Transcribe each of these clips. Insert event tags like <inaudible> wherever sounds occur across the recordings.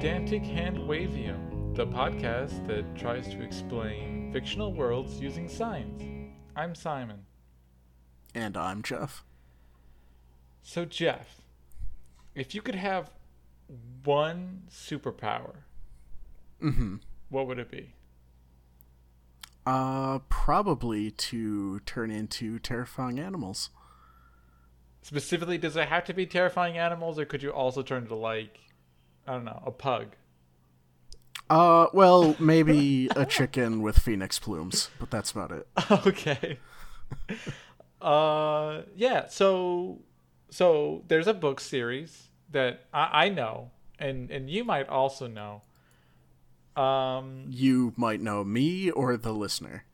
Pedantic Hand Wavium, the podcast that tries to explain fictional worlds using science. I'm Simon. And I'm Jeff. So, Jeff, if you could have one superpower, Mm-hmm. what would it be? Uh, probably to turn into terrifying animals. Specifically, does it have to be terrifying animals, or could you also turn to, like, I don't know, a pug? Uh, well, maybe a chicken with phoenix plumes, but that's about it. <laughs> okay. uh, yeah. So, so there's a book series that I, I know, and and you might also know. Um, You might know me or the listener.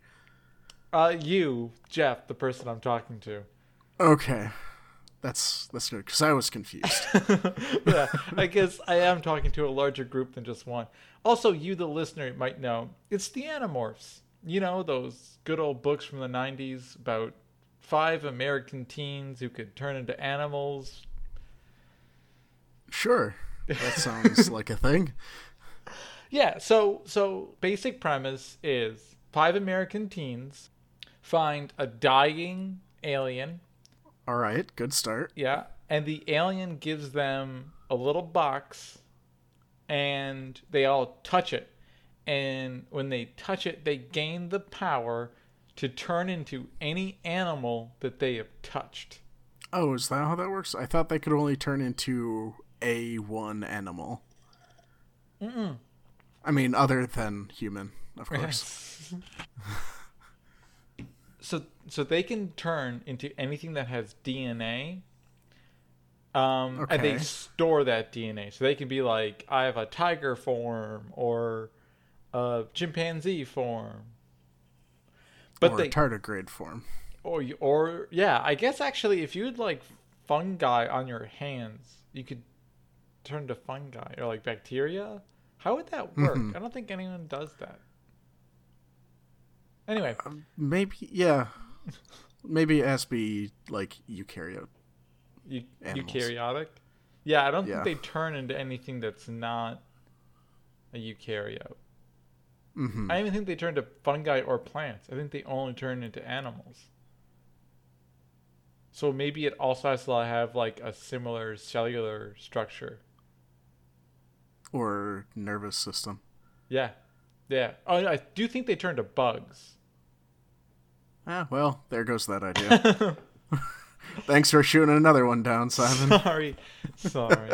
uh, you, Jeff, the person I'm talking to. Okay, that's that's good because I was confused. <laughs> yeah, I guess I am talking to a larger group than just one. Also, you, the listener, might know it's the Animorphs. You know those good old books from the '90s about five American teens who could turn into animals. sure, that sounds <laughs> like a thing. Yeah, so so basic premise is five American teens find a dying alien, All right, good start. yeah, and the alien gives them a little box and they all touch it. And when they touch it, they gain the power to turn into any animal that they have touched. Oh, is that how that works? I thought they could only turn into a one animal. Mm-mm. I mean, other than human, of course. <laughs> so so they can turn into anything that has DNA. Um, and they store that DNA, so they can be like, I have a tiger form or a chimpanzee form. But or they tardigrade form. or or yeah, I guess actually, if you had like fungi on your hands, you could turn to fungi or like bacteria. How would that work? Mhm. I don't think anyone does that. Anyway, Maybe, yeah. Maybe it has to be like eukaryote. You, eukaryotic? Yeah, I don't Yeah. think they turn into anything that's not a eukaryote. Mm-hmm. I don't even think they turn to fungi or plants. I think they only turn into animals. So maybe it also has to have like a similar cellular structure. Or nervous system. Yeah. Yeah. Oh, I do think they turn to bugs. Ah, well, there goes that idea. <laughs> Thanks for shooting another one down, Simon. sorry. Sorry.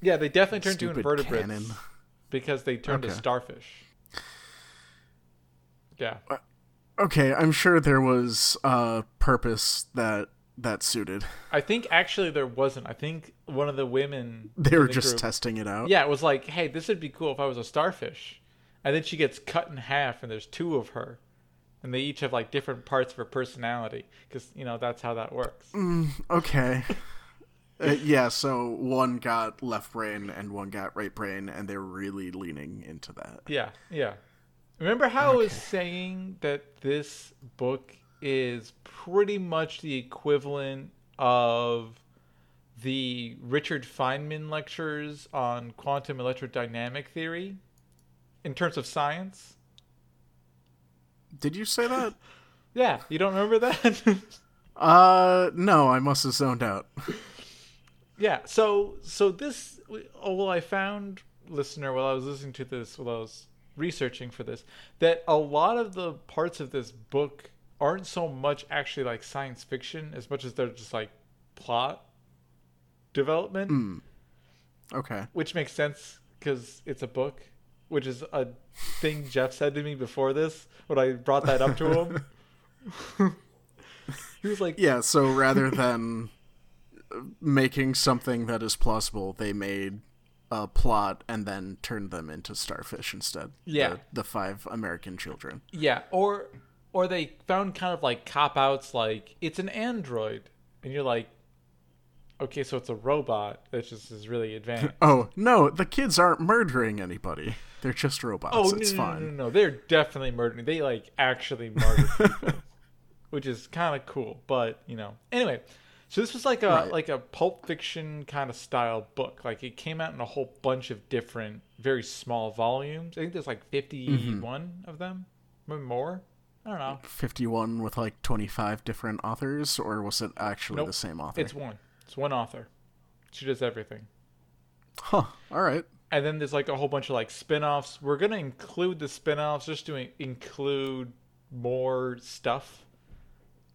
yeah, they definitely turn to invertebrates canon. because they turn to starfish. Yeah. Okay, I'm sure there was a purpose that that suited. I think actually there wasn't. I think one of the women <laughs> They were the just group- testing it out. Yeah, it was like, hey, this would be cool if I was a starfish. And then she gets cut in half, and there's two of her, and they each have like different parts of her personality, because you know that's how that works. Mm, okay. <laughs> Uh, yeah, so one got left brain and one got right brain, and they're really leaning into that. Yeah, yeah. Remember how I was saying that this book is pretty much the equivalent of the Richard Feynman lectures on quantum electrodynamic theory in terms of science? Did you say that? <laughs> Yeah, you don't remember that? <laughs> uh, no, I must have zoned out. <laughs> yeah, so so this oh, well I found listener while I was listening to this while I was researching for this that a lot of the parts of this book aren't so much actually like science fiction as much as they're just like plot development, Hmm. Okay. which makes sense because it's a book, which is a thing Jeff said to me before this when I brought that up to him. <laughs> he was like, Yeah, so rather than making something that is plausible, they made a plot and then turned them into starfish instead. Yeah. The, the five American children. Yeah, or or they found kind of like cop outs like it's an android and you're like okay, so it's a robot that just is really advanced. <laughs> Oh, no, the kids aren't murdering anybody. They're just robots. oh, no, it's no, fine. no, no, no, they're definitely murdering. They like actually murder <laughs> people, which is kind of cool, but you know. Anyway, So this was like a Right. like a pulp fiction kind of style book. Like it came out in a whole bunch of different, very small volumes. I think there's like 51 mm-hmm. of them, maybe more. I don't know. 51 with like 25 different authors, or was it actually Nope. the same author? It's one. It's one author. She does everything. Huh. All right. And then there's like a whole bunch of like spin-offs. We're going to include the spin-offs just to in- include more stuff.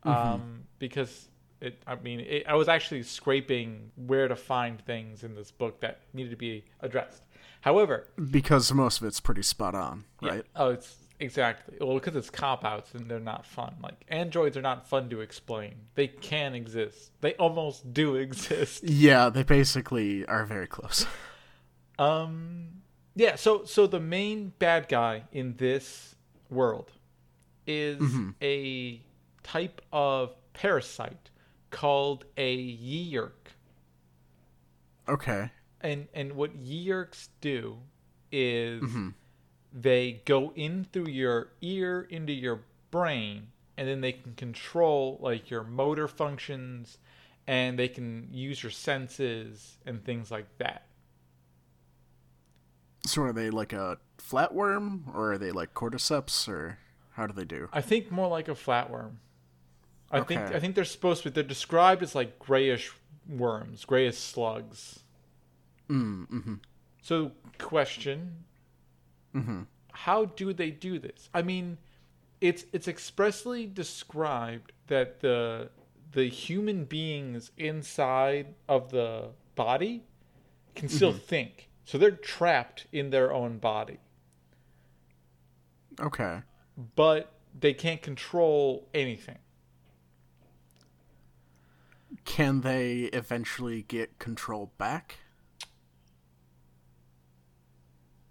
Um because it I mean, it, I was actually scraping where to find things in this book that needed to be addressed. However, Because most of it's pretty spot on, Yeah. right? Oh, it's exactly. Well, because it's cop outs and they're not fun. Like androids are not fun to explain. They can exist. They almost do <laughs> exist. Yeah, they basically are very close. Um yeah, so so the main bad guy in this world is a type of parasite called a yeerk. Okay. And and what yeerks do is they go in through your ear into your brain and then they can control like your motor functions and they can use your senses and things like that. So are they like a flatworm, or are they like cordyceps, or how do they do? I think more like a flatworm. I think Okay. I think they're supposed to be they're described as like grayish worms, grayish slugs. Mm, mm-hmm. So question Mm-hmm. how do they do this? I mean, it's it's expressly described that the the human beings inside of the body can still think. So they're trapped in their own body, Okay. but they can't control anything. Can they eventually get control back?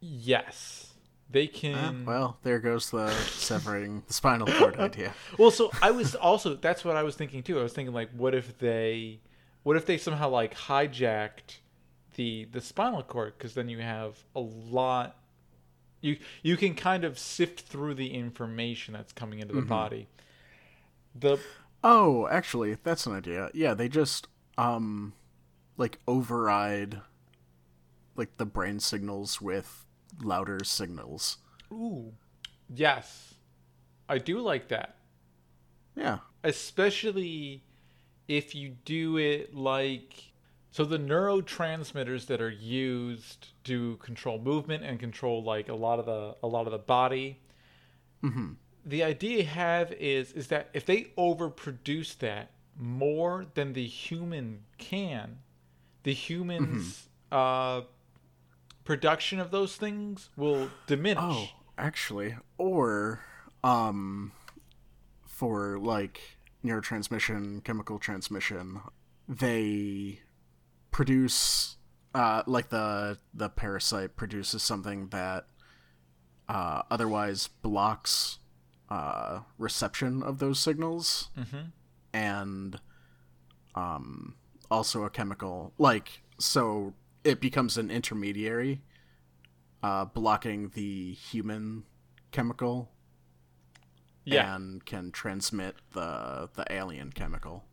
Yes. They Ah, can well, there goes the severing the spinal cord <laughs> idea. Well, so I was also that's what I was thinking too. I was thinking like, what if they, what if they somehow like hijacked the the spinal cord? Because then you have a lot. You you can kind of sift through the information that's coming into the body. The Oh, actually, that's an idea. Yeah, they just um like override like the brain signals with louder signals. ooh, yes, I do like that. Yeah. especially if you do it like so the neurotransmitters that are used to control movement and control like a lot of the a lot of the body the idea you have is is that if they overproduce that more than the human can the humans uh production of those things will diminish Oh, actually, or um for like neurotransmission, chemical transmission, they produce uh like the the parasite produces something that uh otherwise blocks uh reception of those signals Mhm. and um also a chemical like so it becomes an intermediary uh blocking the human chemical yeah and can transmit the the alien chemical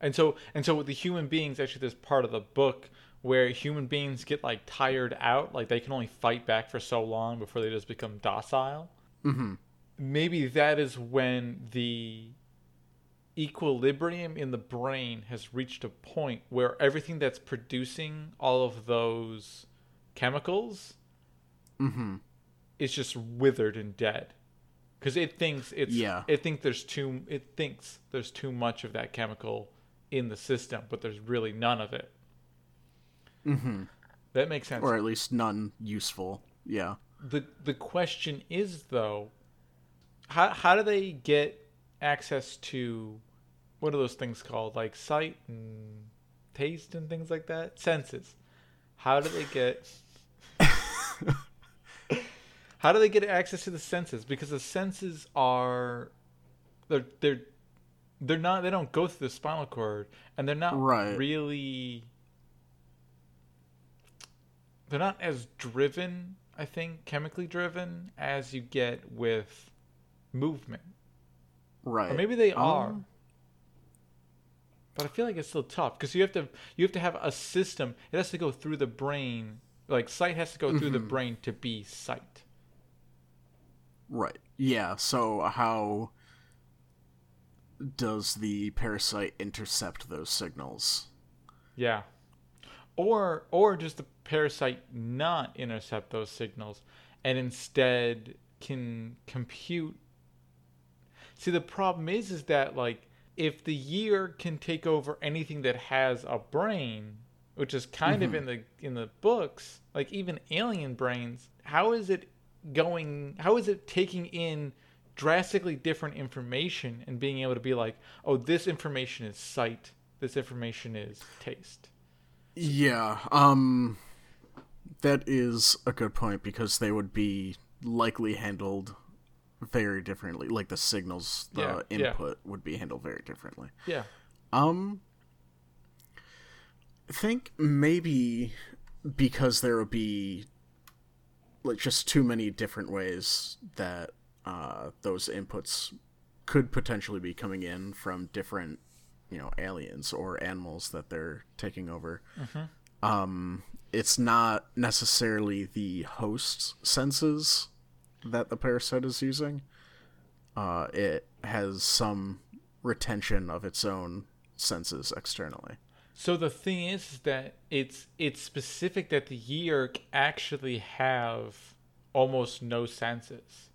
And so and so with the human beings, actually there's part of the book where human beings get like tired out, like they can only fight back for so long before they just become docile. mm-hmm. Maybe that is when the equilibrium in the brain has reached a point where everything that's producing all of those chemicals Mm-hmm. is just withered and dead. Because it thinks it's Yeah. it thinks there's too it thinks there's too much of that chemical in the system, but there's really none of it. Mm-hmm. That makes sense. or at least none useful yeah The the question is though, how how do they get access to what are those things called? Like sight and taste and things like that? Senses. How do they get <laughs> How do they get access to the senses? Because the senses are they're they're they're not they don't go through the spinal cord and they're not Right. really they're not as driven, I think, chemically driven as you get with movement. right Or maybe they Um, are. But I feel like it's still tough because you have to you have to have a system. It has to go through the brain. Like sight has to go through the Mm-hmm. brain to be sight. Right. Yeah. So how does the parasite intercept those signals? Yeah. Or or does the parasite not intercept those signals and instead can compute See the problem is is that like if the Yeerk can take over anything that has a brain, which is kind of in the in the books, like even alien brains, how is it going how is it taking in drastically different information and being able to be like, "Oh, this information is sight, this information is taste." Yeah. Um that is a good point because they would be likely handled very differently. Like the signals, the Yeah, yeah. input would be handled very differently. Yeah. Um, I think maybe because there would be like just too many different ways that uh, those inputs could potentially be coming in from different, you know, aliens or animals that they're taking over. Um, it's not necessarily the host's senses that the parasite is using. Uh, it has some retention of its own senses externally. So the thing is, that it's it's specific that the Yeerk actually have almost no senses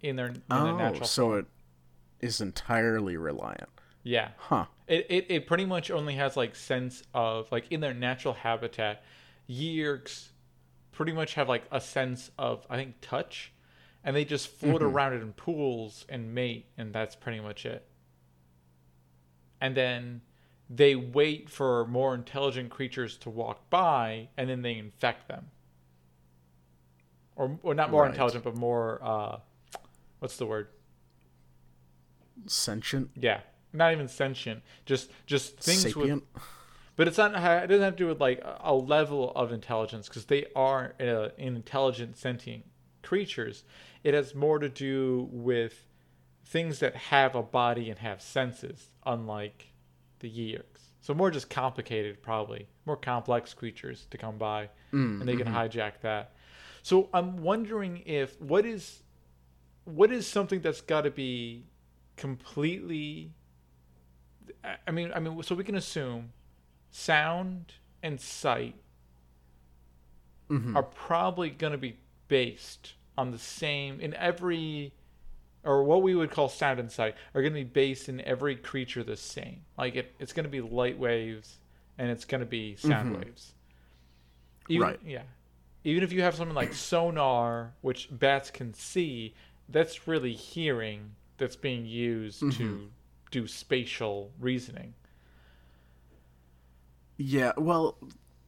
in their in their Oh, natural so it is entirely reliant. Yeah. Huh. It, it it pretty much only has like sense of like in their natural habitat, Yeerks pretty much have like a sense of I think touch, and they just float around in pools and mate, and that's pretty much it. And then they wait for more intelligent creatures to walk by, and then they infect them. Or or not more Right. intelligent, but more uh, what's the word? Sentient? Yeah, not even sentient. Just just things with but it's not. It doesn't have to do with like a level of intelligence because they are uh, intelligent, sentient creatures. It has more to do with things that have a body and have senses, unlike the Yeerks. So more just complicated, probably more complex creatures to come by, Mm, and they can mm-hmm. hijack that. So I'm wondering if what is what is something that's got to be completely I- mean I mean so we can assume sound and sight Mhm. are probably going to be based on the same in every or what we would call sound and sight are going to be based in every creature the same like it, it's going to be light waves and it's going to be sound Mhm. waves even, Right. yeah even if you have something like sonar which bats can see that's really hearing that's being used to Mhm. do spatial reasoning Yeah, well,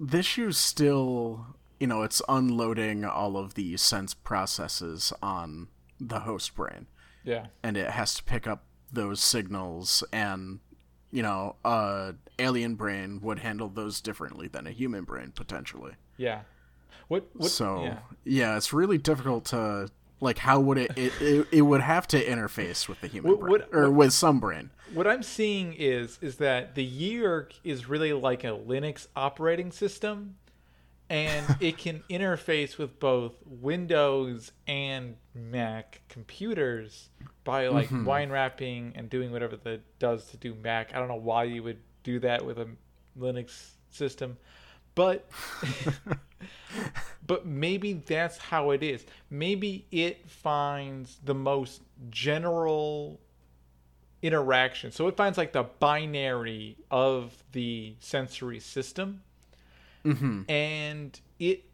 the issue's still, you know, it's unloading all of the sense processes on the host brain, yeah and it has to pick up those signals, and, you know, a alien brain would handle those differently than a human brain, potentially. yeah what, what so, yeah. yeah. it's really difficult to, like, how would it, it, it, it would have to interface with the human What- brain, what- or with some brain. what I'm seeing is is that the Yeerk is really like a Linux operating system, and <laughs> it can interface with both Windows and Mac computers by like mm-hmm. wine wrapping and doing whatever that does to do Mac. I don't know why you would do that with a Linux system, but <laughs> but maybe that's how it is. Maybe it finds the most general interaction. So it finds like the binary of the sensory system Mm-hmm. and it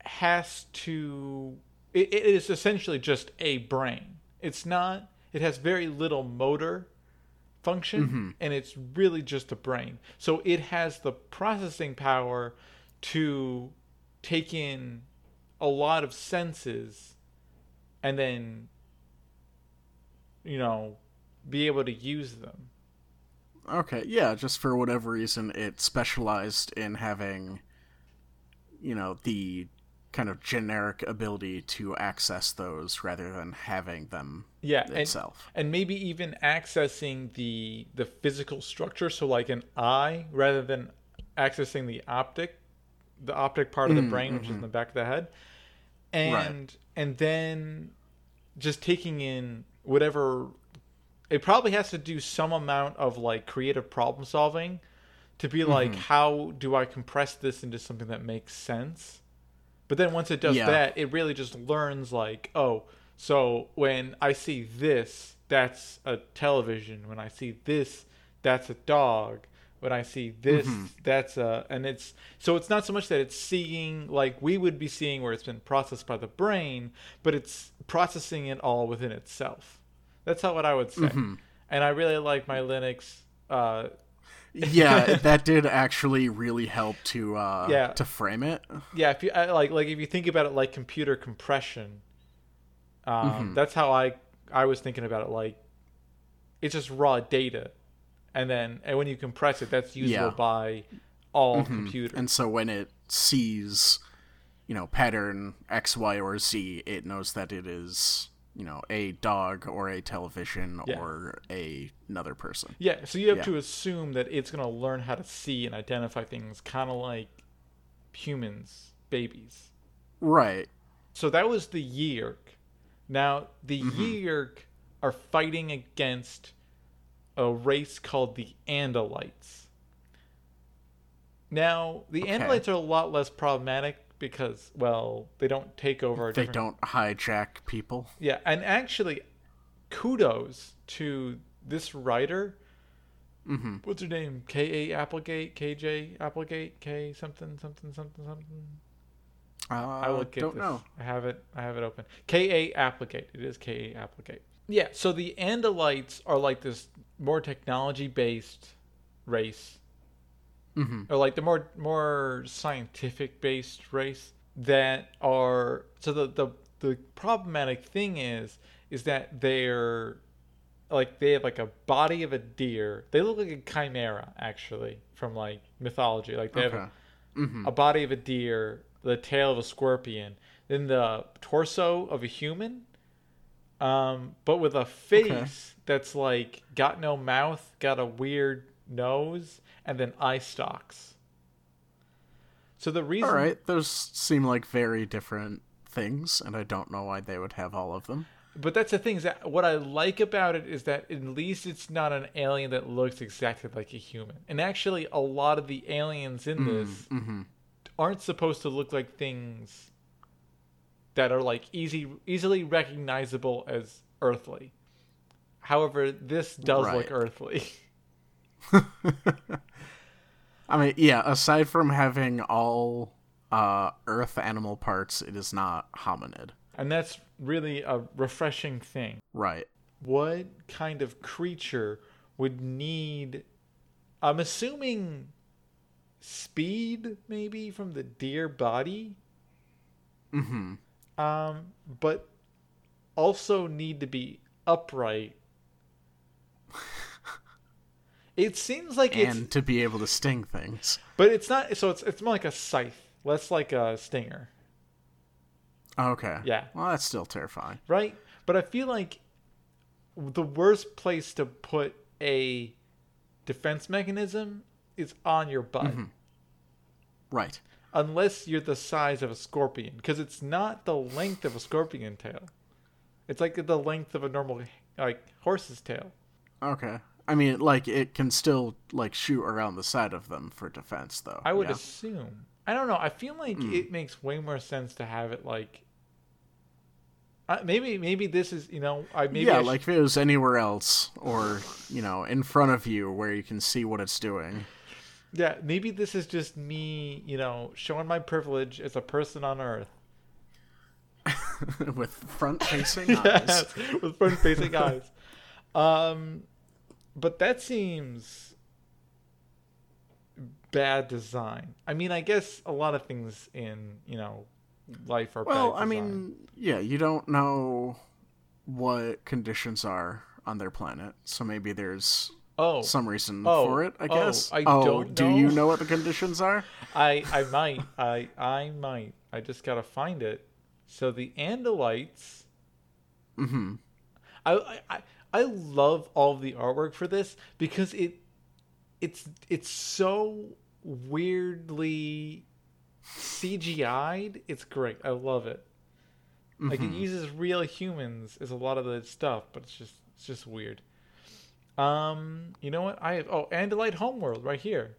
has to it, it is essentially just a brain. It's not it has very little motor function and it's really just a brain. So it has the processing power to take in a lot of senses and then you know be able to use them. Okay, yeah, just for whatever reason, it specialized in having, you know, the kind of generic ability to access those rather than having them yeah itself. and, and maybe even accessing the the physical structure so like an eye rather than accessing the optic the optic part of the mm, brain which is in mm-hmm. the back of the head. And Right. and then just taking in whatever it probably has to do some amount of like creative problem solving to be like mm-hmm. how do i compress this into something that makes sense? But then once it does Yeah. that it really just learns like oh so when i see this that's a television. When i see this that's a dog. When i see this mm-hmm. that's a and it's so it's not so much that it's seeing like we would be seeing where it's been processed by the brain but it's processing it all within itself that's how what i would say. And i really like my linux uh yeah <laughs> that did actually really help to uh Yeah. to frame it. Yeah if you I- like like if you think about it like computer compression um that's how i i was thinking about it like it's just raw data. And then and when you compress it that's usable Yeah. by all computers. And so when it sees you know pattern x y or z it knows that it is you know a dog or a television Yeah. or a another person yeah so you have Yeah. to assume that it's going to learn how to see and identify things kind of like humans babies right So that was the Yeerk. Now the Mm-hmm. Yeerk are fighting against a race called the Andalites. Now the Okay. Andalites are a lot less problematic because, well, they don't take over. they different- don't hijack people Yeah, and actually, kudos to this writer. mm-hmm. What's her name? K. A. Applegate, K. J. Applegate, K. Something, something, something, something. uh, I will get don't this. know I have it. I have it open. K A Applegate. It is K A Applegate. Yeah. So the Andalites are like this more technology based race, mm-hmm. or like the more more scientific based race that are. So the the the problematic thing is is that they're like they have like a body of a deer. They look like a chimera actually from like mythology. Like they have okay a body of a deer, the tail of a scorpion, then the torso of a human, um, but with a face that's like got no mouth, got a weird nose, and then eye stalks. So the reason, all right those seem like very different things and i don't know why they would have all of them but that's the thing is that what I like about it is that at least it's not an alien that looks exactly like a human. And actually, a lot of the aliens in this mm-hmm. aren't supposed to look like things that are like easy easily recognizable as earthly. However, this does look earthly. <laughs> <laughs> I mean, yeah, aside from having all uh, earth animal parts, it is not hominid. and that's really a refreshing thing. Right. What kind of creature would need I'm assuming speed maybe from the deer body? Mm-hmm. Um, but also need to be upright. It seems like it's And to be able to sting things. But it's not. So it's it's more like a scythe, less like a stinger, Okay. Yeah. Well, that's still terrifying. right? But I feel like the worst place to put a defense mechanism is on your butt, mm-hmm. Right. unless you're the size of a scorpion, because it's not the length of a scorpion tail. It's like the length of a normal like horse's tail. Okay. I mean, like it can still like shoot around the side of them for defense, though. I would Yeah. assume. I don't know. I feel like it makes way more sense to have it like. Uh, maybe maybe this is you know I maybe yeah, I like if it was anywhere else, or you know, in front of you where you can see what it's doing. yeah maybe this is just me you know showing my privilege as a person on Earth. <laughs> <laughs> with front-facing eyes. yes, with front facing eyes. Um, but that seems bad design. I mean, I guess a lot of things in you know life are Well, I mean, yeah, you don't know what conditions are on their planet, so maybe there's Oh, some reason Oh, for it. I oh, guess. I oh, don't do you know. know what the conditions are? I I might I I might I just gotta find it. So the Andalites. Mm-hmm. I I I love all of the artwork for this because it it's it's so weirdly CGI'd. It's great. I love it. Like it uses real humans as a lot of the stuff, but it's just it's just weird. Um, you know what? I have oh Andalite Homeworld right here.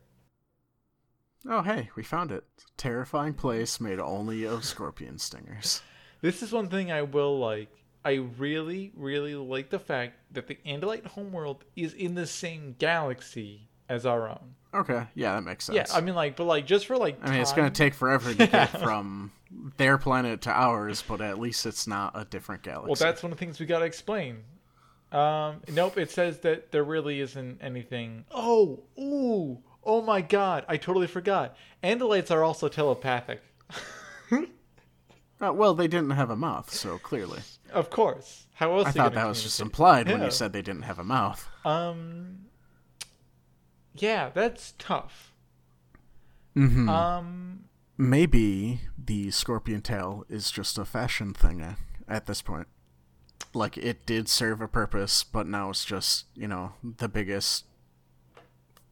Oh, hey, we found it. Terrifying place made only of scorpion stingers. This is one thing I will like. I really, really like the fact that the Andalite homeworld is in the same galaxy as our own. Okay, yeah, that makes sense. Yeah, I mean, like, but like, just for like, I mean, it's going to take forever to get <laughs> from their planet to ours, but at least it's not a different galaxy. Well, that's one of the things we gotta explain. Um, nope, it says that there really isn't anything. Oh, ooh, oh my God, I totally forgot. Andalites are also telepathic. <laughs> Uh, well, they didn't have a mouth, so clearly. Of course. How else? I thought that was just implied when you said they didn't have a mouth. Um. Yeah, that's tough. Mm-hmm. Um. Maybe the scorpion tail is just a fashion thing at this point. Like, it did serve a purpose, but now it's just, you know, the biggest,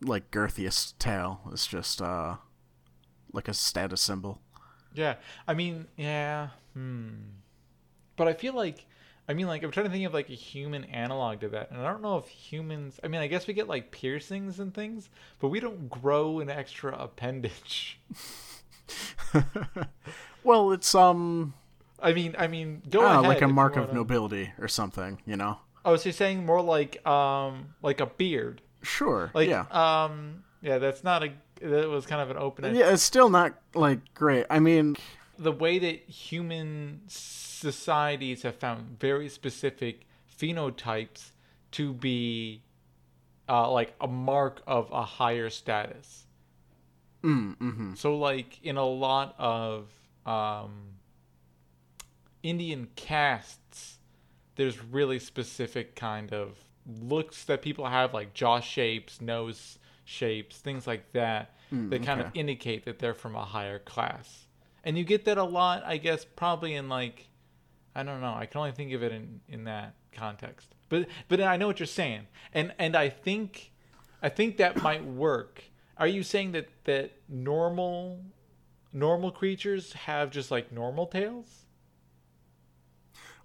like, girthiest tail is just, uh, like a status symbol. Yeah, I mean, yeah. Hmm. But I feel like, I mean, like I'm trying to think of like a human analog to that, and I don't know if humans. I mean, I guess we get like piercings and things, but we don't grow an extra appendage. <laughs> well, it's, um, I mean, I mean, go ah, ahead. like a mark of nobility or something, you know? Oh, so you're saying more like um like a beard, Sure, like yeah. um yeah, that's not a. That was kind of an open. Yeah, it's still not, like, great. I mean, the way that human societies have found very specific phenotypes to be uh, like a mark of a higher status. mm, mm-hmm. So, like in a lot of um, Indian castes, there's really specific kind of looks that people have, like jaw shapes, nose shapes, things like that, that kind of indicate that they're from a higher class. And you get that a lot, I guess, probably in like, I don't know. I can only think of it in in that context. But but I know what you're saying, and and I think, I think that might work. Are you saying that that normal, normal creatures have just like normal tails?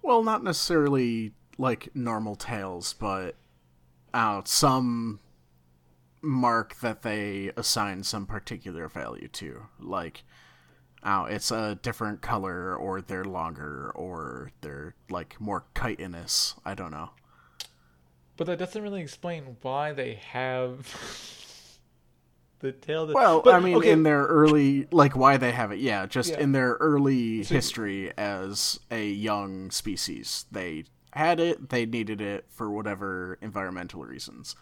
Well, not necessarily like normal tails, but uh, some mark that they assign some particular value to. Like, oh, it's a different color, or they're longer, or they're like more chitinous. I don't know. But that doesn't really explain why they have <laughs> the tail. That, Well, but, I mean, okay, in their early, like, why they have it, yeah, just Yeah. in their early history as a young species, they had it, they needed it for whatever environmental reasons.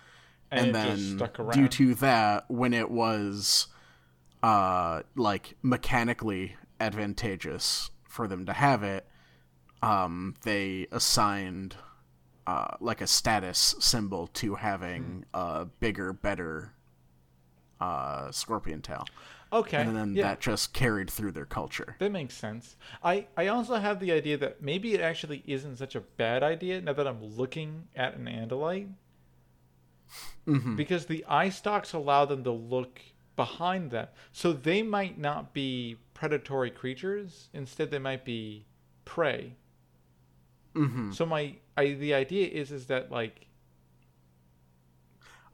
And And, then, due to that, when it was, uh, like, mechanically advantageous for them to have it, um, they assigned, uh, like a status symbol to having Hmm. a bigger, better, uh, scorpion tail okay, and then yeah. that just carried through their culture. That makes sense. I, I also have the idea that maybe it actually isn't such a bad idea now that I'm looking at an Andalite. Mm-hmm. Because the eye stalks allow them to look behind them. So they might not be predatory creatures. Instead, they might be prey. Mm-hmm. So my I, the idea is is that like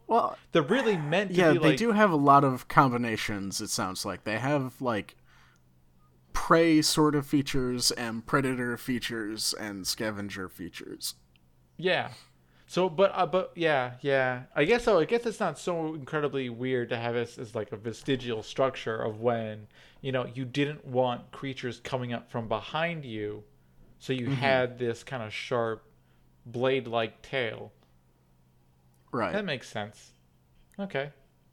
Well, they're really meant to be. yeah, they like do have a lot of combinations. It sounds like they have like prey sort of features and predator features and scavenger features. Yeah. So, but uh, but yeah, yeah. I guess so. I guess it's not so incredibly weird to have this as like a vestigial structure of when you know you didn't want creatures coming up from behind you, so you had this kind of sharp, blade-like tail. Right. That makes sense. Okay,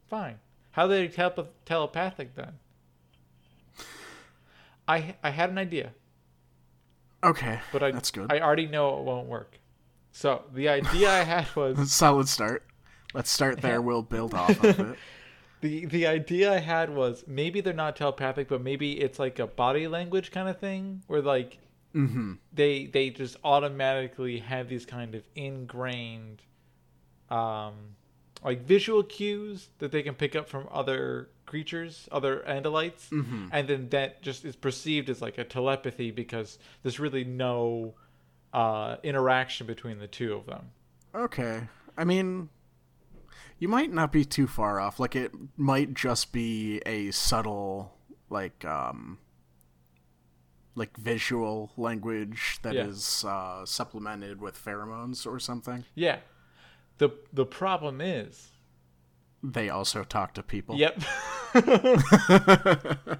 fine. How are they telep- telepathic then? I I had an idea. okay. but I That's good. I already know it won't work. So the idea I had <laughs> was Solid start. Let's start there. We'll build off of it. <laughs> the the idea I had was maybe they're not telepathic, but maybe it's like a body language kind of thing where like Mm-hmm. they they just automatically have these kind of ingrained um like visual cues that they can pick up from other creatures, other andalites, Mm-hmm. and then that just is perceived as like a telepathy because there's really no uh, interaction between the two of them. Okay. I mean, you might not be too far off. Like it might just be a subtle, like, um, like visual language that is Yeah. uh, supplemented with pheromones or something. Yeah. the The problem is, They also talk to people. yep. <laughs> <laughs>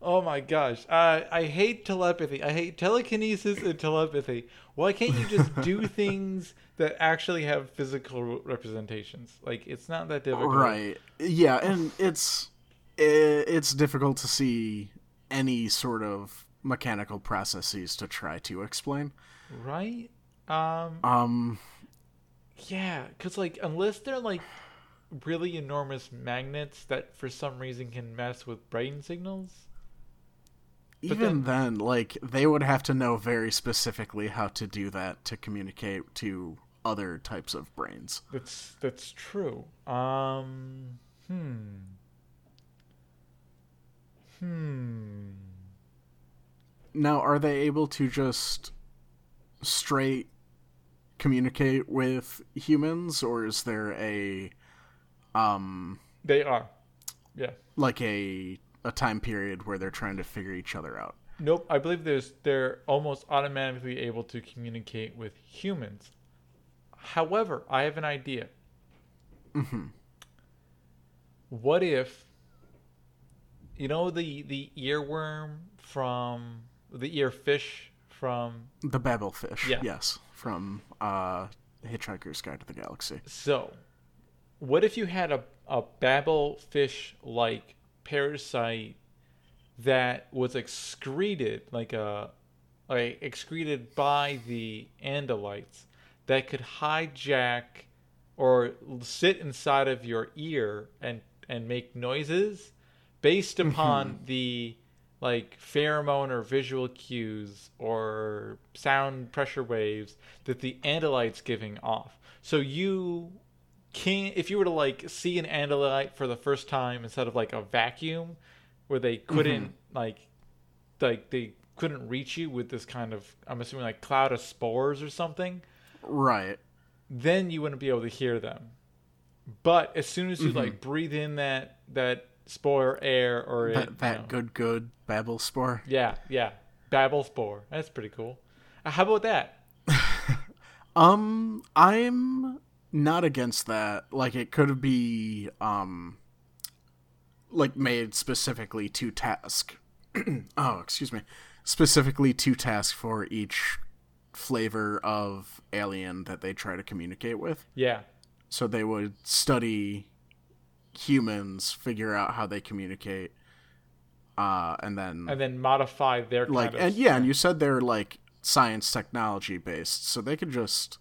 oh my gosh, uh, I hate telepathy. I hate telekinesis and telepathy. Why can't you just do <laughs> things that actually have physical representations? Like it's not that difficult, Right. Yeah, and it's it's difficult to see any sort of mechanical processes to try to explain. Right? Um. Um Yeah, because like unless they're like really enormous magnets that for some reason can mess with brain signals. Even then- then, like they would have to know very specifically how to do that to communicate to other types of brains. That's that's true. Um. Hmm. Hmm. Now, are they able to just straight communicate with humans or is there a um They are. Yeah. like a a time period where they're trying to figure each other out? Nope. I believe there's they're almost automatically able to communicate with humans. However, I have an idea. hmm What if you know the the earworm from the earfish from The Babel fish, Yeah. yes, from uh Hitchhiker's Guide to the Galaxy. So, what if you had a, a Babel fish like parasite that was excreted, like a like excreted by the Andalites, that could hijack or sit inside of your ear and and make noises based mm-hmm. upon the like pheromone or visual cues or sound pressure waves that the andalite's giving off. So you can if you were to like see an andalite for the first time instead of like a vacuum where they couldn't like like they couldn't reach you with this kind of I'm assuming like cloud of spores or something, Right. then you wouldn't be able to hear them. But as soon as you like breathe in that that spore air or it, That you know- good good babble spore. yeah, yeah. Babel spore. That's pretty cool. Uh, how about that? <laughs> Um, I'm not against that. Like it could be um like made specifically to task. <clears throat> oh, excuse me. Specifically to task for each flavor of alien that they try to communicate with. Yeah. So they would study humans, figure out how they communicate, uh, and then And then modify their kind like of and yeah, and you said they're like science technology based, so they could just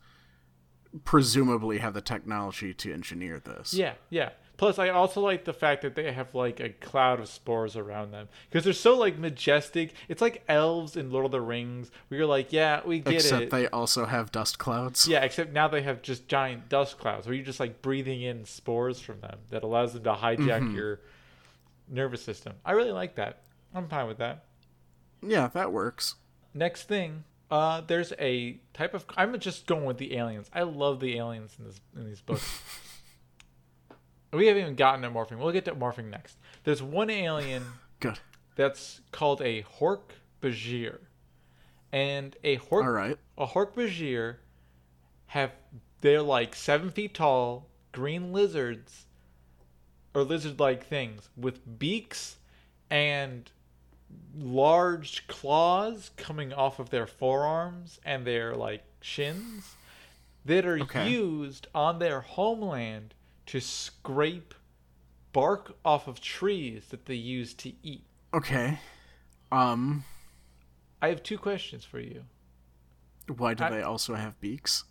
presumably have the technology to engineer this. Yeah, yeah. Plus, I also like the fact that they have like a cloud of spores around them because they're so like majestic. It's like elves in Lord of the Rings. Where you're like, yeah, we get Except it. Except they also have dust clouds. Yeah, except now they have just giant dust clouds where you're just like breathing in spores from them that allows them to hijack Mm-hmm. your nervous system. I really like that. I'm fine with that. Yeah, that works. Next thing, uh, there's a type of. I'm just going with the aliens. I love the aliens in this in these books. <laughs> we haven't even gotten to morphing. We'll get to morphing next. There's one alien <laughs> Good. that's called a Hork Bajir, and a Hork All right. a Hork Bajir have they're like seven feet tall green lizards or lizard-like things with beaks and large claws coming off of their forearms and their like shins that are Okay. used on their homeland to scrape bark off of trees that they use to eat. Okay. Um, I have two questions for you. why do I- they also have beaks?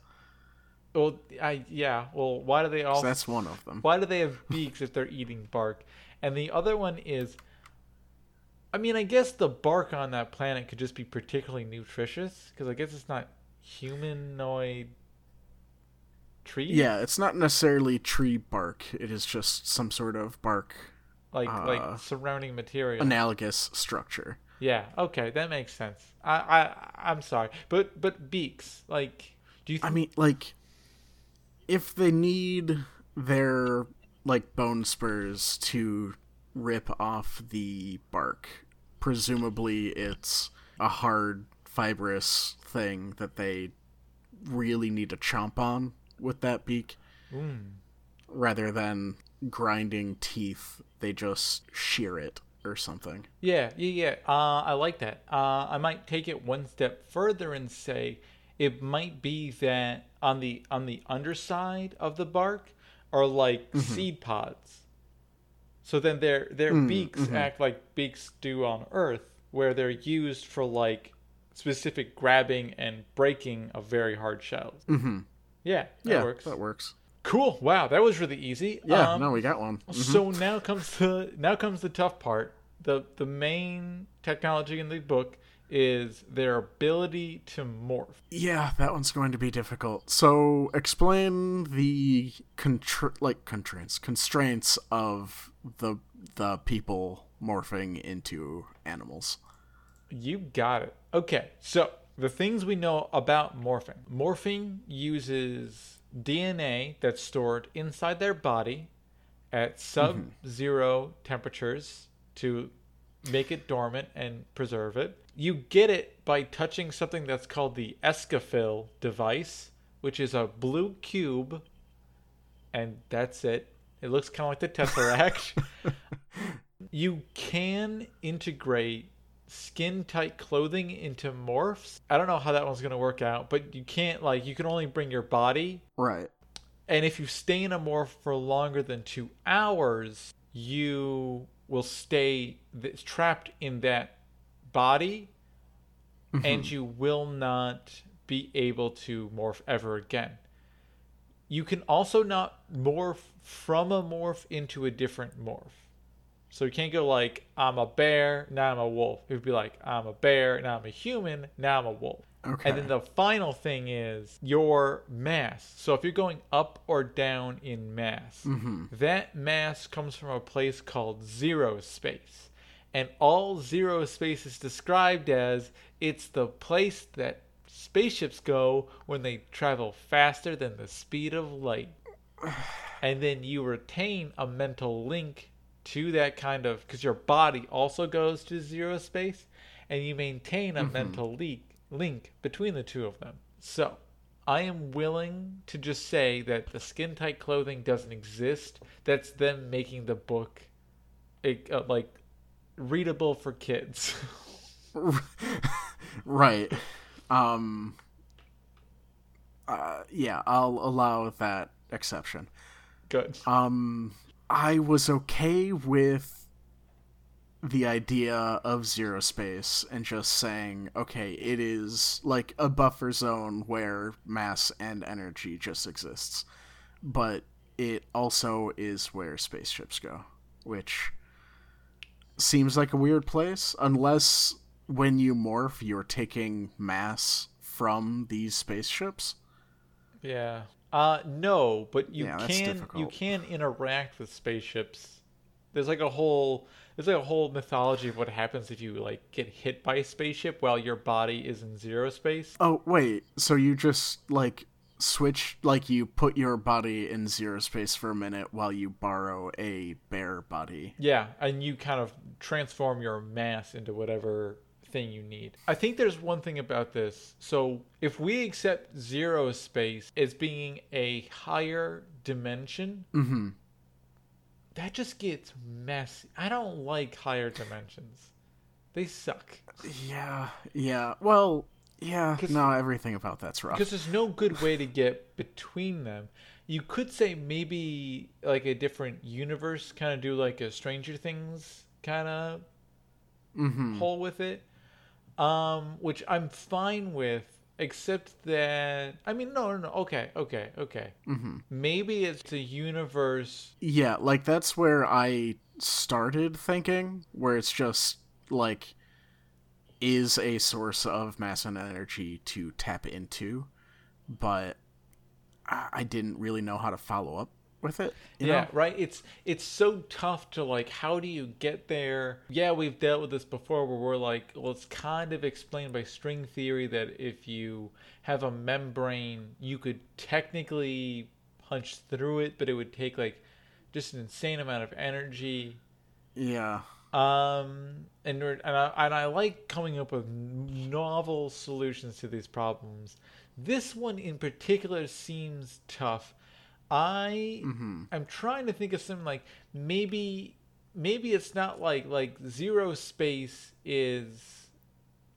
Well, I yeah. Well, why do they all? So that's one of them. Why do they have beaks if they're eating bark? And the other one is, I mean, I guess the bark on that planet could just be particularly nutritious because I guess it's not humanoid tree. Yeah, it's not necessarily tree bark. It is just some sort of bark like uh, like surrounding material. analogous structure. Yeah. Okay, that makes sense. I I I'm sorry, but but beaks. Like, do you? I mean, like, if they need their like bone spurs to rip off the bark, presumably it's a hard fibrous thing that they really need to chomp on with that beak Mm. rather than grinding teeth they just shear it or something Yeah, yeah, yeah. Uh, I like that. Uh, I might take it one step further and say it might be that on the on the underside of the bark are like seed pods. So then their their beaks act like beaks do on Earth, where they're used for like specific grabbing and breaking of very hard shells. mm-hmm. Yeah, that yeah works. that works Cool. Wow, that was really easy. yeah Um, no we got one Mhm. so now comes the now comes the tough part. The the main technology in the book is their ability to morph. Yeah, that one's going to be difficult. So, explain the contr- like constraints constraints of the the people morphing into animals. You got it. Okay, so the things we know about morphing. Morphing uses DNA that's stored inside their body at mm-hmm. sub-zero temperatures to make it dormant and preserve it. You get it by touching something that's called the Escafil device, which is a blue cube, and that's it. It looks kind of like the Tesseract. <laughs> you can integrate skin tight clothing into morphs. I don't know how that one's going to work out, but you can't like you can only bring your body Right. and if you stay in a morph for longer than 2 hours, you will stay th- trapped in that body mm-hmm. and you will not be able to morph ever again. You can also not morph from a morph into a different morph. So you can't go like, I'm a bear, now I'm a wolf. It would be like, I'm a bear, now I'm a human, now I'm a wolf. Okay. And then the final thing is your mass. So if you're going up or down in mass, Mm-hmm. that mass comes from a place called zero space. And all zero space is described as it's the place that spaceships go when they travel faster than the speed of light. And then you retain a mental link to that kind of because your body also goes to zero space and you maintain a mental link link between the two of them. So, I am willing to just say that the skin tight clothing doesn't exist. That's them making the book uh, like readable for kids. <laughs> right. Um uh, yeah, I'll allow that exception. Good. Um I was okay with the idea of zero space and just saying, okay, it is like a buffer zone where mass and energy just exists. But it also is where spaceships go, which seems like a weird place unless when you morph you're taking mass from these spaceships. Yeah. Uh no, but you Yeah, can you can interact with spaceships. There's like a whole there's like a whole mythology of what happens if you like get hit by a spaceship while your body is in zero space. Oh, wait. So you just like switch like you put your body in zero space for a minute while you borrow a bear body. Yeah, and you kind of transform your mass into whatever thing you need. I think there's one thing about this. So, if we accept zero space as being a higher dimension, Mhm. That just gets messy. I don't like higher dimensions. They suck. Yeah. Yeah. Well, yeah. No, everything about that's rough. Because there's no good way to get between them. You could say maybe like a different universe, kind of do like a Stranger Things kind of Mhm. hole with it, um, which I'm fine with. Except that I mean, no, no, no. Okay, okay, okay. Mm-hmm. Maybe it's a universe. Yeah, like that's where I started thinking, where it's just like is a source of mass and energy to tap into, but I I didn't really know how to follow up with it. You yeah, know? right. It's it's so tough to like. How do you get there? Yeah, we've dealt with this before, where we're like, well, it's kind of explained by string theory that if you have a membrane, you could technically punch through it, but it would take like just an insane amount of energy. Yeah. Um, and and I, and I like coming up with novel solutions to these problems. This one in particular seems tough. I Mm-hmm. I'm trying to think of something like maybe maybe it's not like like zero space is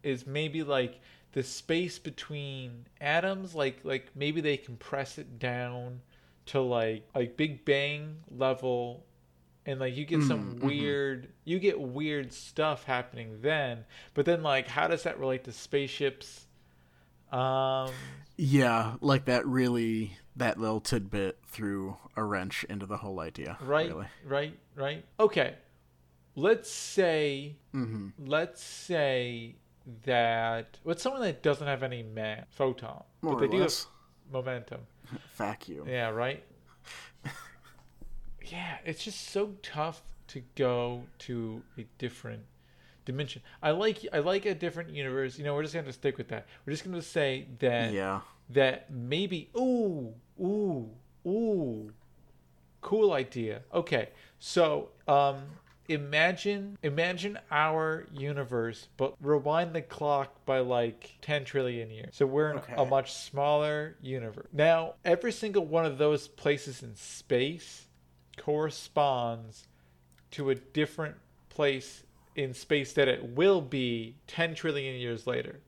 is maybe like the space between atoms like like maybe they compress it down to like like big bang level and like you get some Mm, mhm. weird you get weird stuff happening then but then like how does that relate to spaceships um Yeah, like that really that little tidbit threw a wrench into the whole idea. right Really. right right okay let's say Mm-hmm. let's say that with someone that doesn't have any mass photon More but they do less. have momentum <laughs> Vacuum. yeah right <laughs> yeah it's just so tough to go to a different dimension i like i like a different universe you know we're just gonna stick with that we're just gonna say that Yeah. that maybe ooh ooh ooh. Cool idea. Okay so um imagine imagine our universe but rewind the clock by like 10 trillion years. So we're in a much smaller universe. Now every single one of those places in space corresponds to a different place in space that it will be 10 trillion years later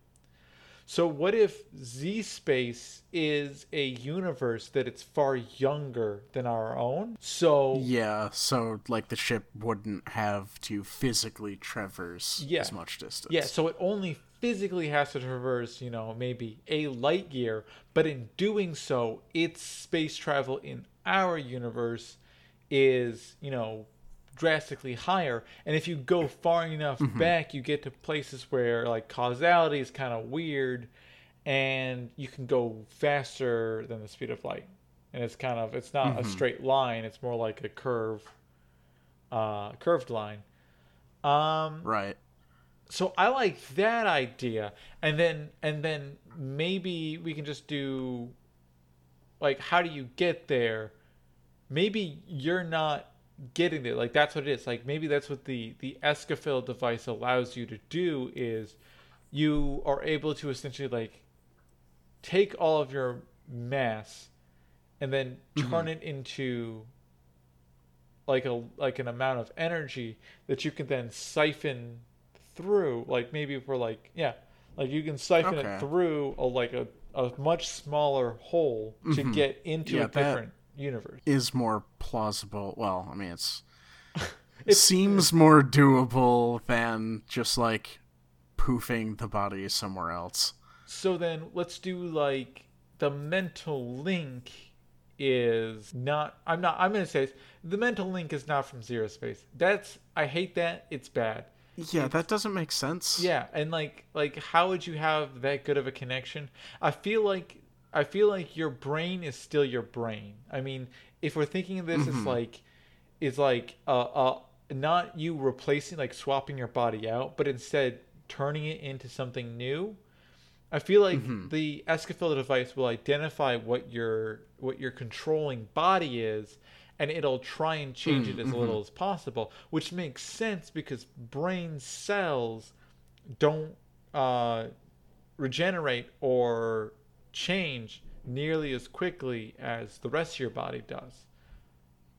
so what if Z space is a universe that it's far younger than our own? So Yeah, so like the ship wouldn't have to physically traverse Yeah. as much distance. yeah, so it only physically has to traverse, you know, maybe a light year, but in doing so, its space travel in our universe is, you know, drastically higher. And if you go far enough back, you get to places where like causality is kind of weird and you can go faster than the speed of light. And it's kind of it's not a straight line, it's more like a curve uh curved line. Um Right. so I like that idea, and then and then maybe we can just do like how do you get there? Maybe you're not getting there. Like that's what it is. Like maybe that's what the the Escafil device allows you to do is you are able to essentially like take all of your mass and then turn it into like a like an amount of energy that you can then siphon through like maybe for like yeah like you can siphon Okay. it through a like a, a much smaller hole to Mhm. get into Yeah, a different universe Is more plausible. Well, I mean, it's <laughs> it seems more doable than just like poofing the body somewhere else. so then let's do like the mental link is not i'm not i'm gonna say this, the mental link is not from zero space that's i hate that it's bad Yeah, that doesn't make sense. Yeah, and like like how would you have that good of a connection? I feel like I feel like your brain is still your brain. I mean, if we're thinking of this it's like it's like uh uh not you replacing like swapping your body out, but instead turning it into something new. I feel like the Escafil device will identify what your what your controlling body is, and it'll try and change it as little as possible, which makes sense because brain cells don't uh, regenerate or change nearly as quickly as the rest of your body does.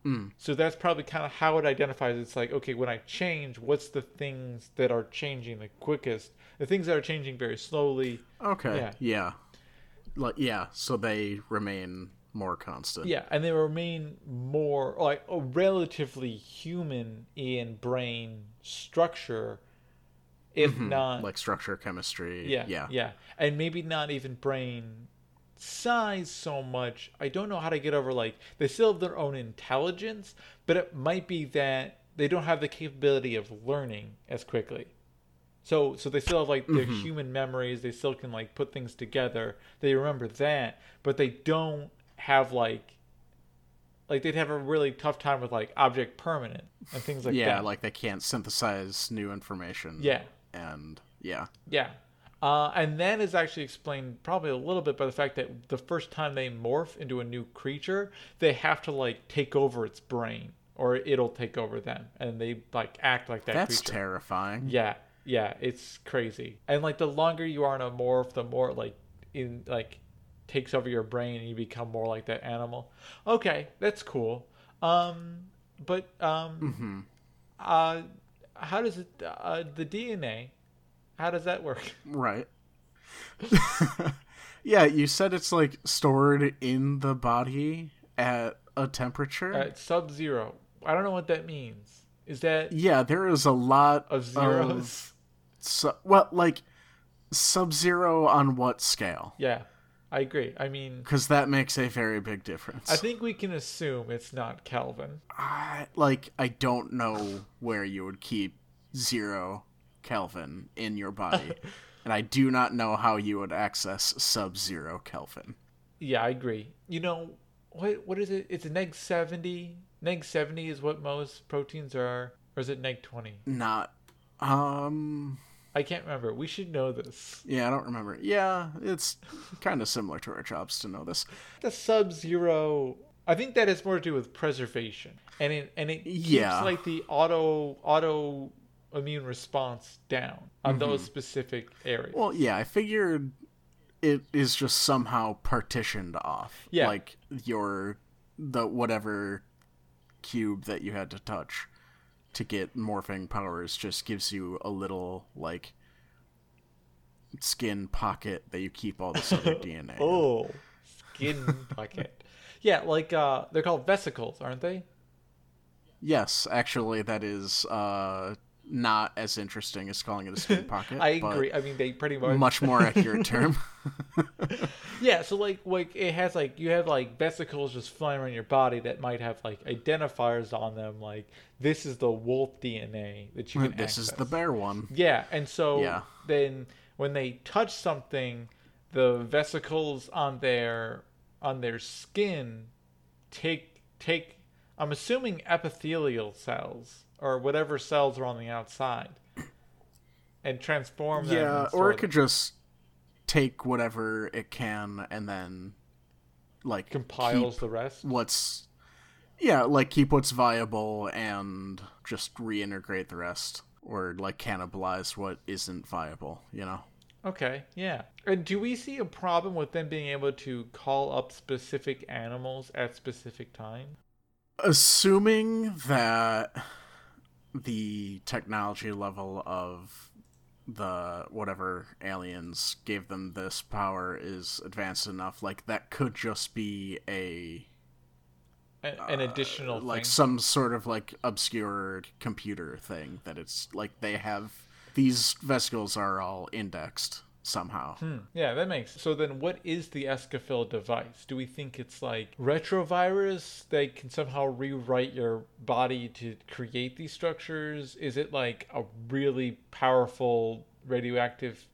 Mm. So that's probably kind of how it identifies. It's like, okay, when I change, what's the things that are changing the quickest? The things that are changing very slowly. Okay. Yeah. Yeah. Like yeah, so they remain more constant. Yeah, and they remain more like uh, relatively human in brain structure if mm-hmm. not like structure, chemistry. yeah, yeah, yeah, and maybe not even brain size so much. I don't know how to get over like they still have their own intelligence, but it might be that they don't have the capability of learning as quickly. So so they still have like their mm-hmm. human memories, they still can like put things together. They remember that, but they don't have like like they'd have a really tough time with like object permanent and things like yeah. that. Like they can't synthesize new information. yeah. And yeah, Yeah. Uh, and that is actually explained probably a little bit by the fact that the first time they morph into a new creature, they have to like take over its brain or it'll take over them and they like act like that that's creature. terrifying. Yeah. Yeah, it's crazy. And like the longer you are in a morph, the more like in like takes over your brain and you become more like that animal. Okay, that's cool. Um but um Hmm. uh how does it uh the DNA how does that work? <laughs> Right. <laughs> yeah, you said it's like stored in the body at a temperature. At sub zero. I don't know what that means. Is that yeah, there is a lot of zeros? of su- well, like sub zero on what scale? yeah. I agree. I mean Because that makes a very big difference. I think we can assume it's not Kelvin. I, like I don't know where you would keep zero Kelvin in your body, <laughs> and I do not know how you would access sub zero Kelvin. Yeah, I agree. You know, what what is it? It's a neg seventy. Neg seventy is what most proteins are, or is it neg twenty? Not, um, I can't remember. We should know this. yeah, I don't remember. Yeah, it's kind of similar to our jobs to know this. The sub zero. I think that has more to do with preservation, and it and it keeps Yeah. like the auto auto immune response down on Mm-hmm. those specific areas. Well, yeah, I figured it is just somehow partitioned off. Yeah. like your the whatever cube that you had to touch to get morphing powers just gives you a little like skin pocket that you keep all this other <laughs> DNA. in. Oh, skin pocket. Yeah, like uh, they're called vesicles, aren't they? Yes, actually, that is uh, not as interesting as calling it a skin pocket. <laughs> I agree. I mean, they pretty much. Much more accurate <laughs> term. <laughs> Yeah, so like, like it has like you have like vesicles just flying around your body that might have like identifiers on them, like this is the wolf DNA that you can. this is the bear one. Yeah, and so Yeah. then when they touch something, the vesicles on their on their skin take take I'm assuming epithelial cells or whatever cells are on the outside and transform them. Yeah, or it could just take whatever it can and then like compiles the rest. what's yeah, like keep what's viable and just reintegrate the rest or like cannibalize what isn't viable, you know. Okay, yeah. And do we see a problem with them being able to call up specific animals at specific times? Assuming that the technology level of the whatever aliens gave them this power is advanced enough, like that could just be a An, an additional like thing. some sort of like obscure computer thing that it's like they have these vesicles are all indexed somehow. Hmm. Yeah, that makes. So then, what is the Escafil device? Do we think it's like retrovirus that can somehow rewrite your body to create these structures? Is it like a really powerful radioactive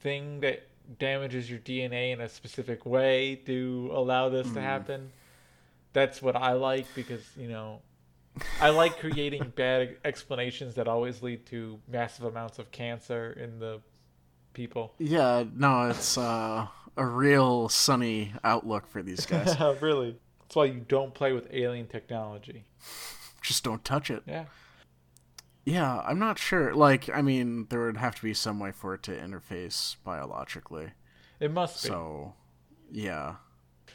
thing that damages your DNA in a specific way to allow this to happen? That's what I like because you know. I like creating bad <laughs> explanations that always lead to massive amounts of cancer in the people. Yeah, no, it's uh, a real sunny outlook for these <laughs> guys. really. That's why you don't play with alien technology. Just don't touch it. Yeah. Yeah, I'm not sure. Like, I mean, there would have to be some way for it to interface biologically. It must be. So, yeah.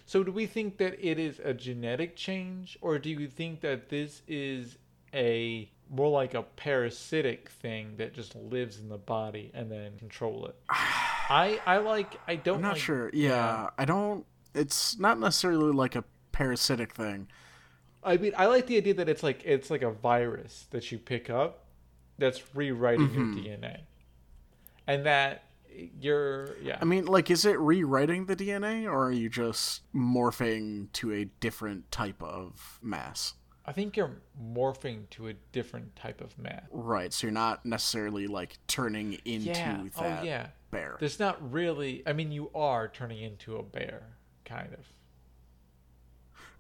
So, do we think that it is a genetic change or do you think that this is a more like a parasitic thing that just lives in the body and then control it? <sighs> I I like I don't I'm not like- sure. Yeah, I don't. It's not necessarily like a parasitic thing. I mean, I like the idea that it's like it's like a virus that you pick up that's rewriting Mm-hmm. your DNA. and that you're yeah. I mean, like, is it rewriting the DNA, or are you just morphing to a different type of mass? I think you're morphing to a different type of man. Right, so you're not necessarily like turning into Yeah. that Oh yeah. bear. There's not really. I mean, you are turning into a bear, kind of.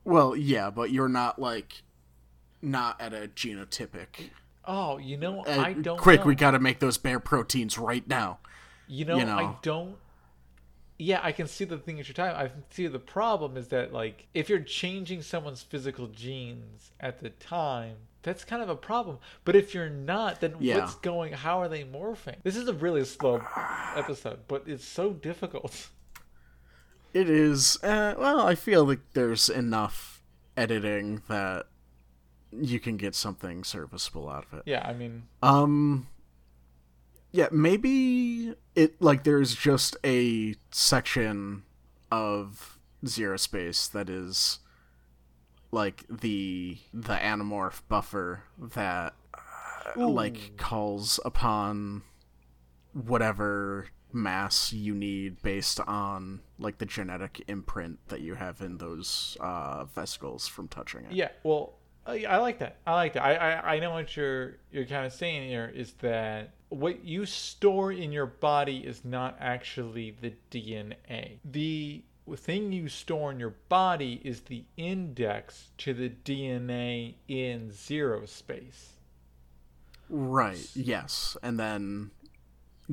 Well, yeah, but you're not like not at a genotypic. Oh, you know, Uh, I don't. quick, know. we got to make those bear proteins right now. You know, you know. I don't. Yeah, I can see the thing at your time. I see the problem is that like if you're changing someone's physical genes at the time, that's kind of a problem. But if you're not, then Yeah. what's going? How are they morphing? This is a really slow episode, but it's so difficult. It is. Uh, well, I feel like there's enough editing that you can get something serviceable out of it. Yeah, I mean, Um yeah, maybe it like there's just a section of Zero Space that is like the the Animorph buffer that uh, like calls upon whatever mass you need based on like the genetic imprint that you have in those uh vesicles from touching it. Yeah, well, Uh, I, I like that. I like that. I, I I know what you're you're kind of saying here is that what you store in your body is not actually the DNA. The thing you store in your body is the index to the DNA in zero space. Right. Yes, and then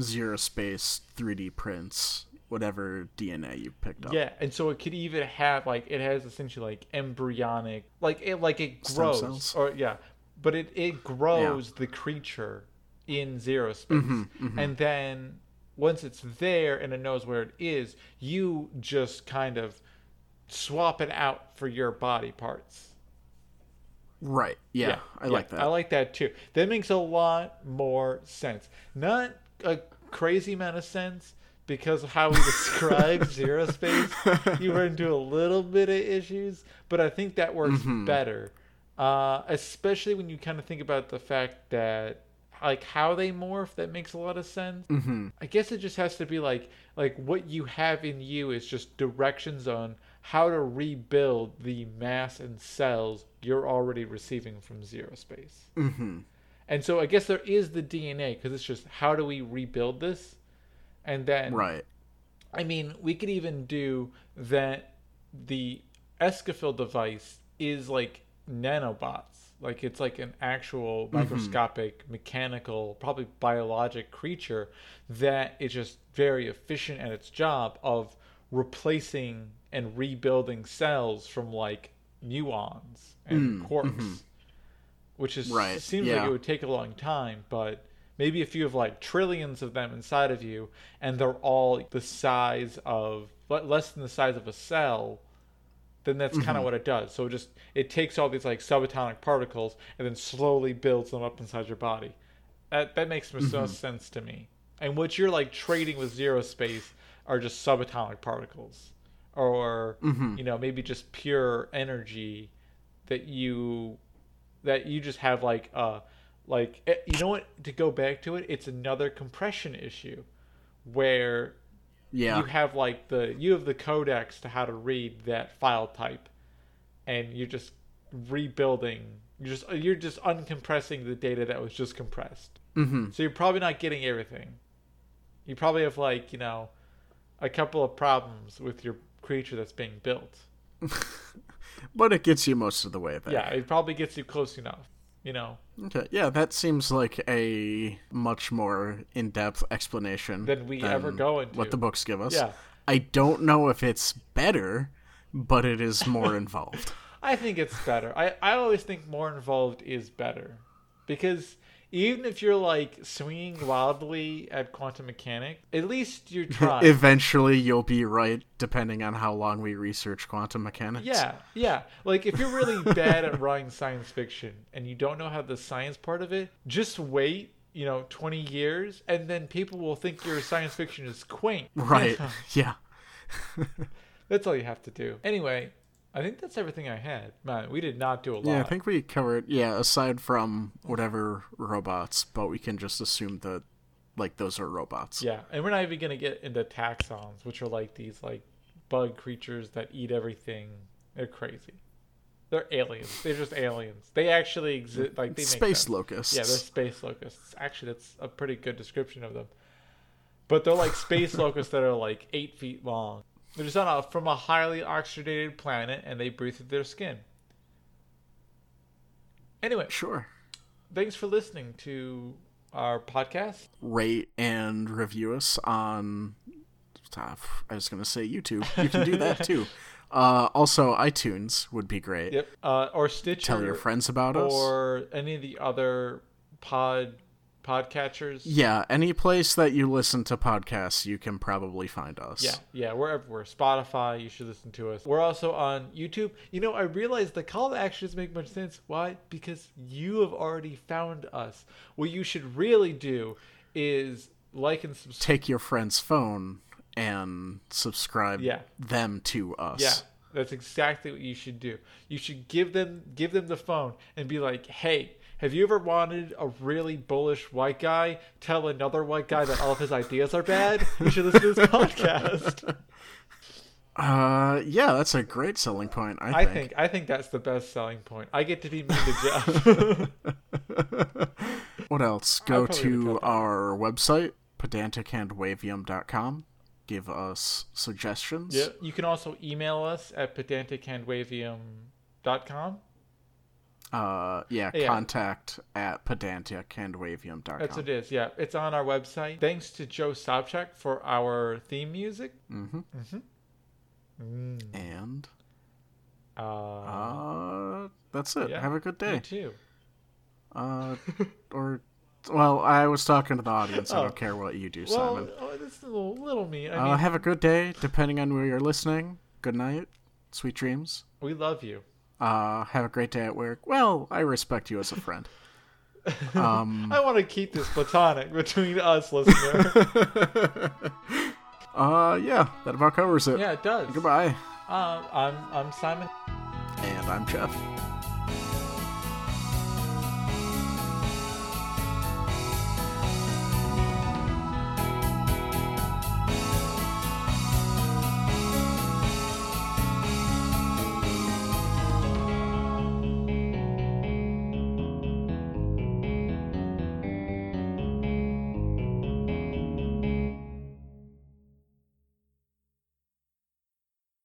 zero space 3D prints whatever DNA you picked up. Yeah, and so it could even have like it has essentially like embryonic, like it like it grows or yeah, but it it grows the creature in zero space, Mm-hmm, and then once it's there and it knows where it is, you just kind of swap it out for your body parts. Right. Yeah, I like that. I like that too. That makes a lot more sense. Not a crazy amount of sense because of how we describe <laughs> zero space. You run into a little bit of issues, but I think that works Mm-hmm. better. Uh, especially when you kind of think about the fact that like how they morph that makes a lot of sense mm-hmm. i guess it just has to be like like what you have in you is just directions on how to rebuild the mass and cells you're already receiving from zero space Mm-hmm. and so i guess there is the dna because it's just how do we rebuild this and then Right. I mean, we could even do that. The Escafil device is like nanobots. Like it's like an actual mm-hmm. microscopic, mechanical, probably biologic creature that is just very efficient at its job of replacing and rebuilding cells from like muons and mm, quarks, mm-hmm. which is Right, seems like it would take a long time, but maybe if you have like trillions of them inside of you and they're all the size of le- less than the size of a cell then that's kind of what it does. So it just it takes all these like subatomic particles and then slowly builds them up inside your body. That that makes no sense to me. And what you're like trading with zero space are just subatomic particles or you know maybe just pure energy that you that you just have like uh like eh, you know what to go back to it it's another compression issue where Yeah. you have like the you have the codex to how to read that file type and you're just rebuilding you're just you're just uncompressing the data that was just compressed mm-hmm. so you're probably not getting everything you probably have like you know a couple of problems with your creature that's being built <laughs> But it gets you most of the way there. yeah it probably gets you close enough you know Okay. Yeah, that seems like a much more in-depth explanation Than we ever go into. what the books give us. Yeah. I don't know if it's better, but it is more <laughs> involved. I think it's better. I, I always think more involved is better. Because even if you're like swinging wildly at quantum mechanics, at least you're <laughs> trying. Eventually, you'll be right, depending on how long we research quantum mechanics. yeah, yeah. Like if you're really bad at writing science fiction and you don't know how the science part of it, just wait, you know, 20 years and then people will think your science fiction is quaint. Right. <laughs> yeah. <laughs> That's all you have to do. Anyway, I think that's everything I had. Man, we did not do a lot. Yeah, I think we covered. Yeah, aside from whatever robots, but we can just assume that like those are robots. Yeah, and we're not even gonna get into Taxxons, which are like these like bug creatures that eat everything. They're crazy. They're aliens. They're just aliens. They actually exist. Like they Space locusts. Yeah, they're space locusts. Actually, that's a pretty good description of them. But they're like space <laughs> locusts that are like eight feet long. They're a, from a highly oxygenated planet, and they breathe through their skin. Anyway, Sure. thanks for listening to our podcast. Rate and review us on. uh, I was going to say YouTube. You can do that too. <laughs> Uh, also, iTunes would be great. Yep. Uh, or Stitcher. Tell your friends about us. or any of the other pod podcatchers. Yeah, any place that you listen to podcasts, you can probably find us. Yeah, yeah, we're everywhere. Spotify, you should listen to us. We're also on YouTube. You know, I realized the call to action doesn't make much sense. Why? Because you have already found us. What you should really do is like and subscribe. Take your friend's phone and subscribe Yeah. them to us. Yeah, that's exactly what you should do. You should give them give them the phone and be like, "Hey, have you ever wanted a really bullish white guy tell another white guy that all of his ideas are bad? You should listen to this <laughs> podcast." Uh, yeah, that's a great selling point. I think. I think I think that's the best selling point. I get to be mean to Jeff. <laughs> What else? Go to our website, pedanticandwavium.com. Give us suggestions. yeah, you can also email us at pedanticandwavium.com. Uh, yeah, Yeah. contact at pedanticandwavium.com. That's what it is. Yeah, it's on our website. Thanks to Joe Sobchak for our theme music. Mm-hmm. Mm. And Uh, uh, that's it. yeah, Have a good you day. too. Uh, or, well, I was talking to the audience. I Oh. don't care what you do, Well, Simon. oh, that's a little, little mean. I uh, mean, have a good day, depending on where you're listening. Good night. Sweet dreams. we love you. Uh, have a great day at work. Well, I respect you as a friend. <laughs> Um, I want to keep this platonic between us, listener. <laughs> uh, yeah, that about covers it. yeah, it does. Goodbye. Um, I'm I'm Simon. And I'm Jeff.